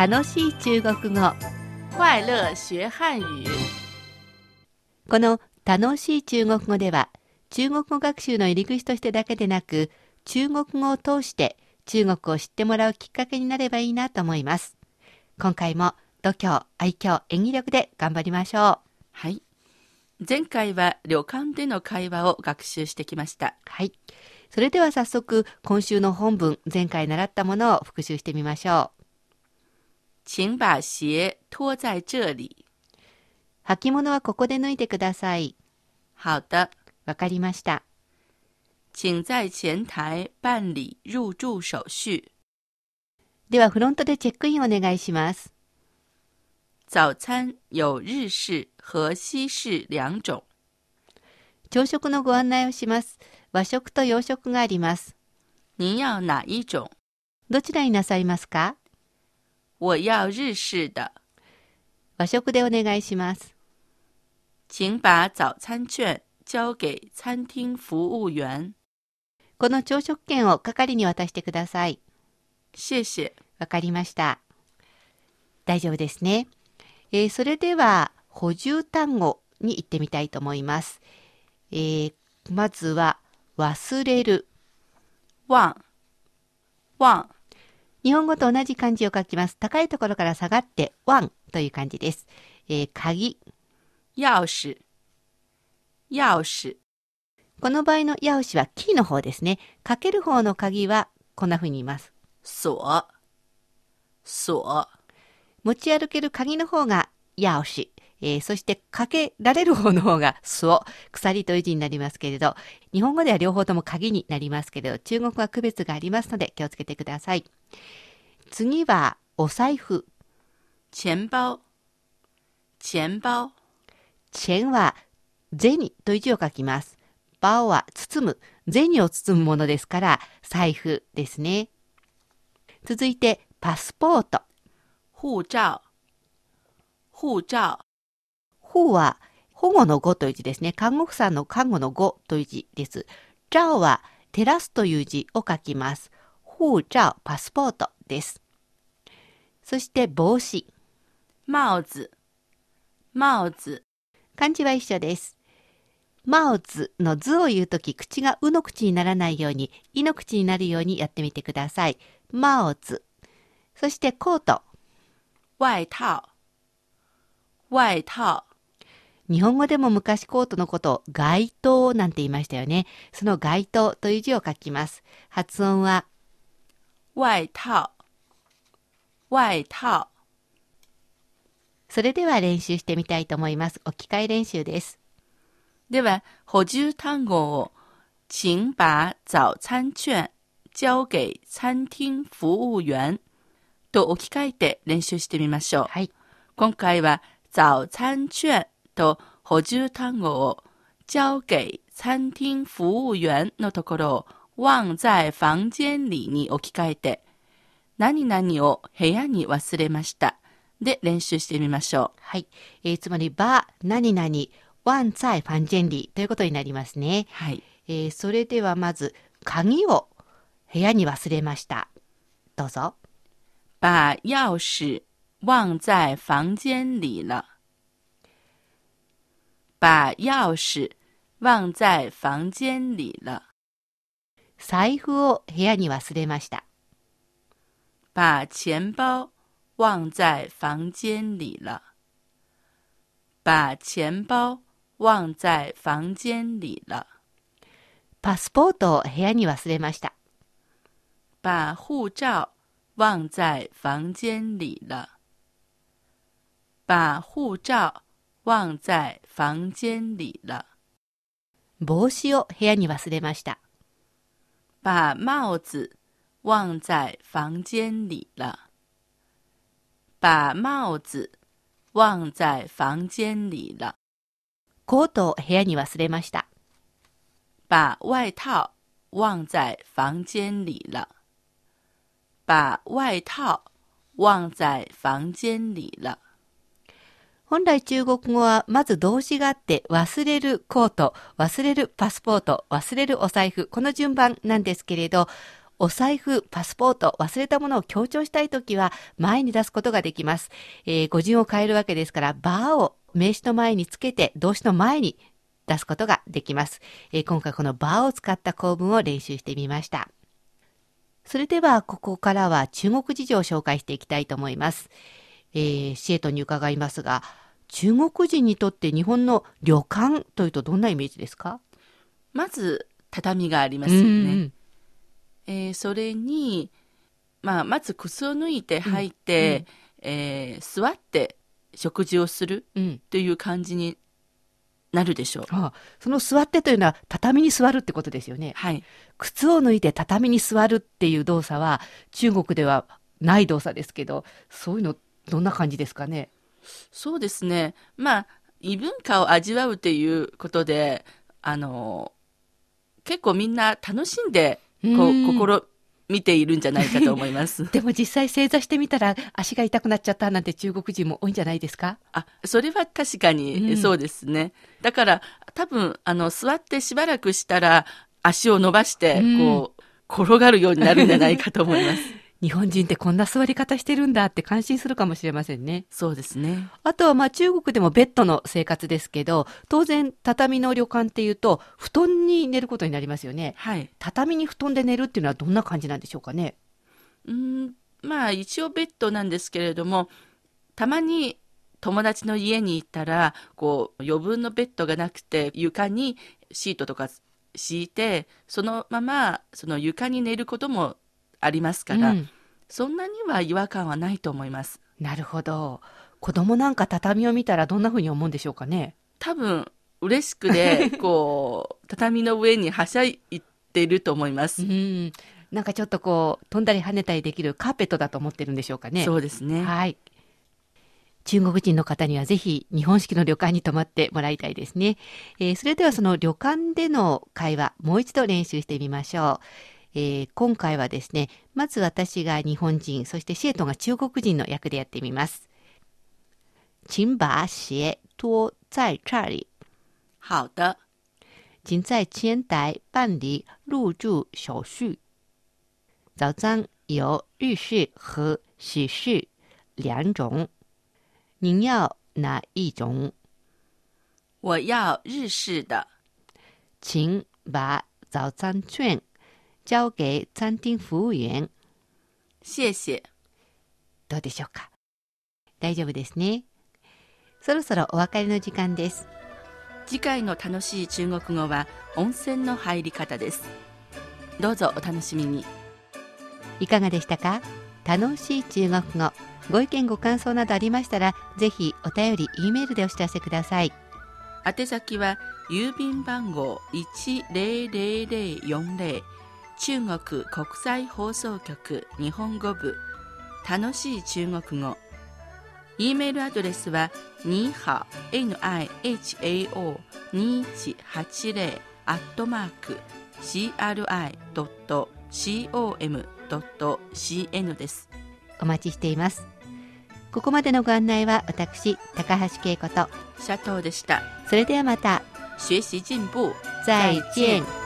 楽しい中国語快乐学汉语。この楽しい中国語では中国語学習の入り口としてだけでなく中国語を通して中国を知ってもらうきっかけになればいいなと思います今回も度胸愛嬌演技力で頑張りましょうはい。前回は旅館での会話を学習してきました。はいそれでは早速今週の本文前回習ったものを復習してみましょう请把鞋脱在这里。履物はここで脱いでください。好的，わかりました。请在前台办理入住手续。ではフロントでチェックインお願いします。早餐有日式和西式两种，朝食のご案内をします。和食と洋食があります。您要哪一种？どちらになさいますか？我要日式的，和食でお願いします。请把早餐券交给餐厅服务员。この朝食券を係に渡してください。谢谢。わかりました。大丈夫ですね、えーそれでは補充単語に行ってみたいと思います、えーまずは忘れる。忘。忘日本語と同じ漢字を書きます。高いところから下がってワンという漢字です、えー鍵。钥匙。钥匙。この場合のヤオシはキーの方ですね。かける方の鍵はこんな風に言います。锁锁持ち歩ける鍵の方がヤオシ、えーそしてかけられる方の方がスオ、鎖という字になりますけれど、日本語では両方とも鍵になりますけれど、中国は区別がありますので気をつけてください。次はお財布。钱包钱包チェンは銭という字を書きます。バオは包む、銭を包むものですから、財布ですね。続いてパスポート。护照护照保は保護の語という字ですね。看護婦さんの看護の語という字です。照は照らすという字を書きます。護照、パスポートです。そして帽子。帽子帽子漢字は一緒です。マオズの図を言うとき、口がうの口にならないように、いの口になるようにやってみてください。マオズ。そしてコート。外套外套日本語でも昔コートのことを街灯なんて言いましたよね。その街灯という字を書きます。発音は外套外套それでは練習してみたいと思います。置き換え練習です。では補充単語を请把早餐券交给餐厅服務員と置き換えて練習してみましょう。はい。今回は早餐券と補充単語を交给餐厅服務員のところを忘在房間里に置き換えて何々を部屋に忘れましたで練習してみましょう。はい。えーつまり、ば、何々、忘在房间里ということになりますね。はい。えーそれではまず、鍵を部屋に忘れました。どうぞ。把钥匙忘在房间里了。把钥匙忘在房间里了。財布を部屋に忘れました。把钱包忘在房间里了。把钱包忘在房间里了。パスポートを部屋に忘れました。把护照忘在房间里了。把护照忘在房间里了。帽子を部屋に忘れました。把帽子忘在房间里了。把帽子忘在房间里了。コートを部屋に忘れました。把外套忘在房间里了。把外套忘在房间里了。本来中国語はまず動詞があって忘れるコート、忘れるパスポート、忘れるお財布、この順番なんですけれど、お財布、パスポート、忘れたものを強調したいときは前に出すことができます。えー語順を変えるわけですから、バーを名詞の前につけて動詞の前に出すことができます。えー今回このバーを使った構文を練習してみました。それではここからは中国事情を紹介していきたいと思います。えーシエトに伺いますが、中国人にとって日本の旅館というとどんなイメージですか？まず、畳がありますよね。えーそれに、まあ、まず靴を脱いで履いて、えー座って食事をするうんうんという感じになるでしょう。ああその座ってというのは畳に座るってことですよね。はい。靴を脱いで畳に座るっていう動作は中国ではない動作ですけど、そういうのどんな感じですかね？そうですね。まあ、異文化を味わうということで、あの、結構みんな楽しんで、こうんう、心見ているんじゃないかと思います。でも実際正座してみたら足が痛くなっちゃったなんて中国人も多いんじゃないですか？あ、それは確かうんにそうですね。だから、多分、あの、座ってしばらくしたら、足を伸ばしてうん、こう、転がるようになるんじゃないかと思います。日本人ってこんな座り方してるんだって感心するかもしれませんね。そうですね。あとはまあ中国でもベッドの生活ですけど、当然畳の旅館っていうと布団に寝ることになりますよね。はい。畳に布団で寝るっていうのはどんな感じなんでしょうかね。うん、まあ、一応ベッドなんですけれども、たまに友達の家に行ったら、こう、余分のベッドがなくて、床にシートとか敷いて、そのまま、その床に寝ることもありますから、うんそんなには違和感はないと思います。なるほど。子供なんか畳を見たらどんな風に思うんでしょうかね。多分、嬉しくで、こう、畳の上にはしゃいでいると思います。うん。なんかちょっとこう、飛んだり跳ねたりできるカーペットだと思ってるんでしょうかね。そうですね。はい。中国人の方にはぜひ日本式の旅館に泊まってもらいたいですね。えーそれではその旅館での会話、もう一度練習してみましょう。えー今回はですね、まず私が日本人、そしてシエトが中国人の役でやってみます。请把鞋脱在这里，好的。请在前台办理入住手续。早餐有日式和西式两种，您要哪一种？我要日式的。请把早餐券交给餐厅服務員。谢谢。どうでしょうか大丈夫ですね。そろそろお別れの時間です。次回の楽しい中国語は温泉の入り方です。どうぞお楽しみに。いかがでしたか楽しい中国語。ご意見ご感想などありましたら、ぜひお便り、E メールでお知らせください。宛先は郵便番号10040中国国際放送局日本語部楽しい中国語 E メールアドレスはには nihao2180 アットマーク cri.com.cn です。お待ちしています。ここまでのご案内は私、高橋恵子と、シャトーでした。それではまた、学習進步。再见。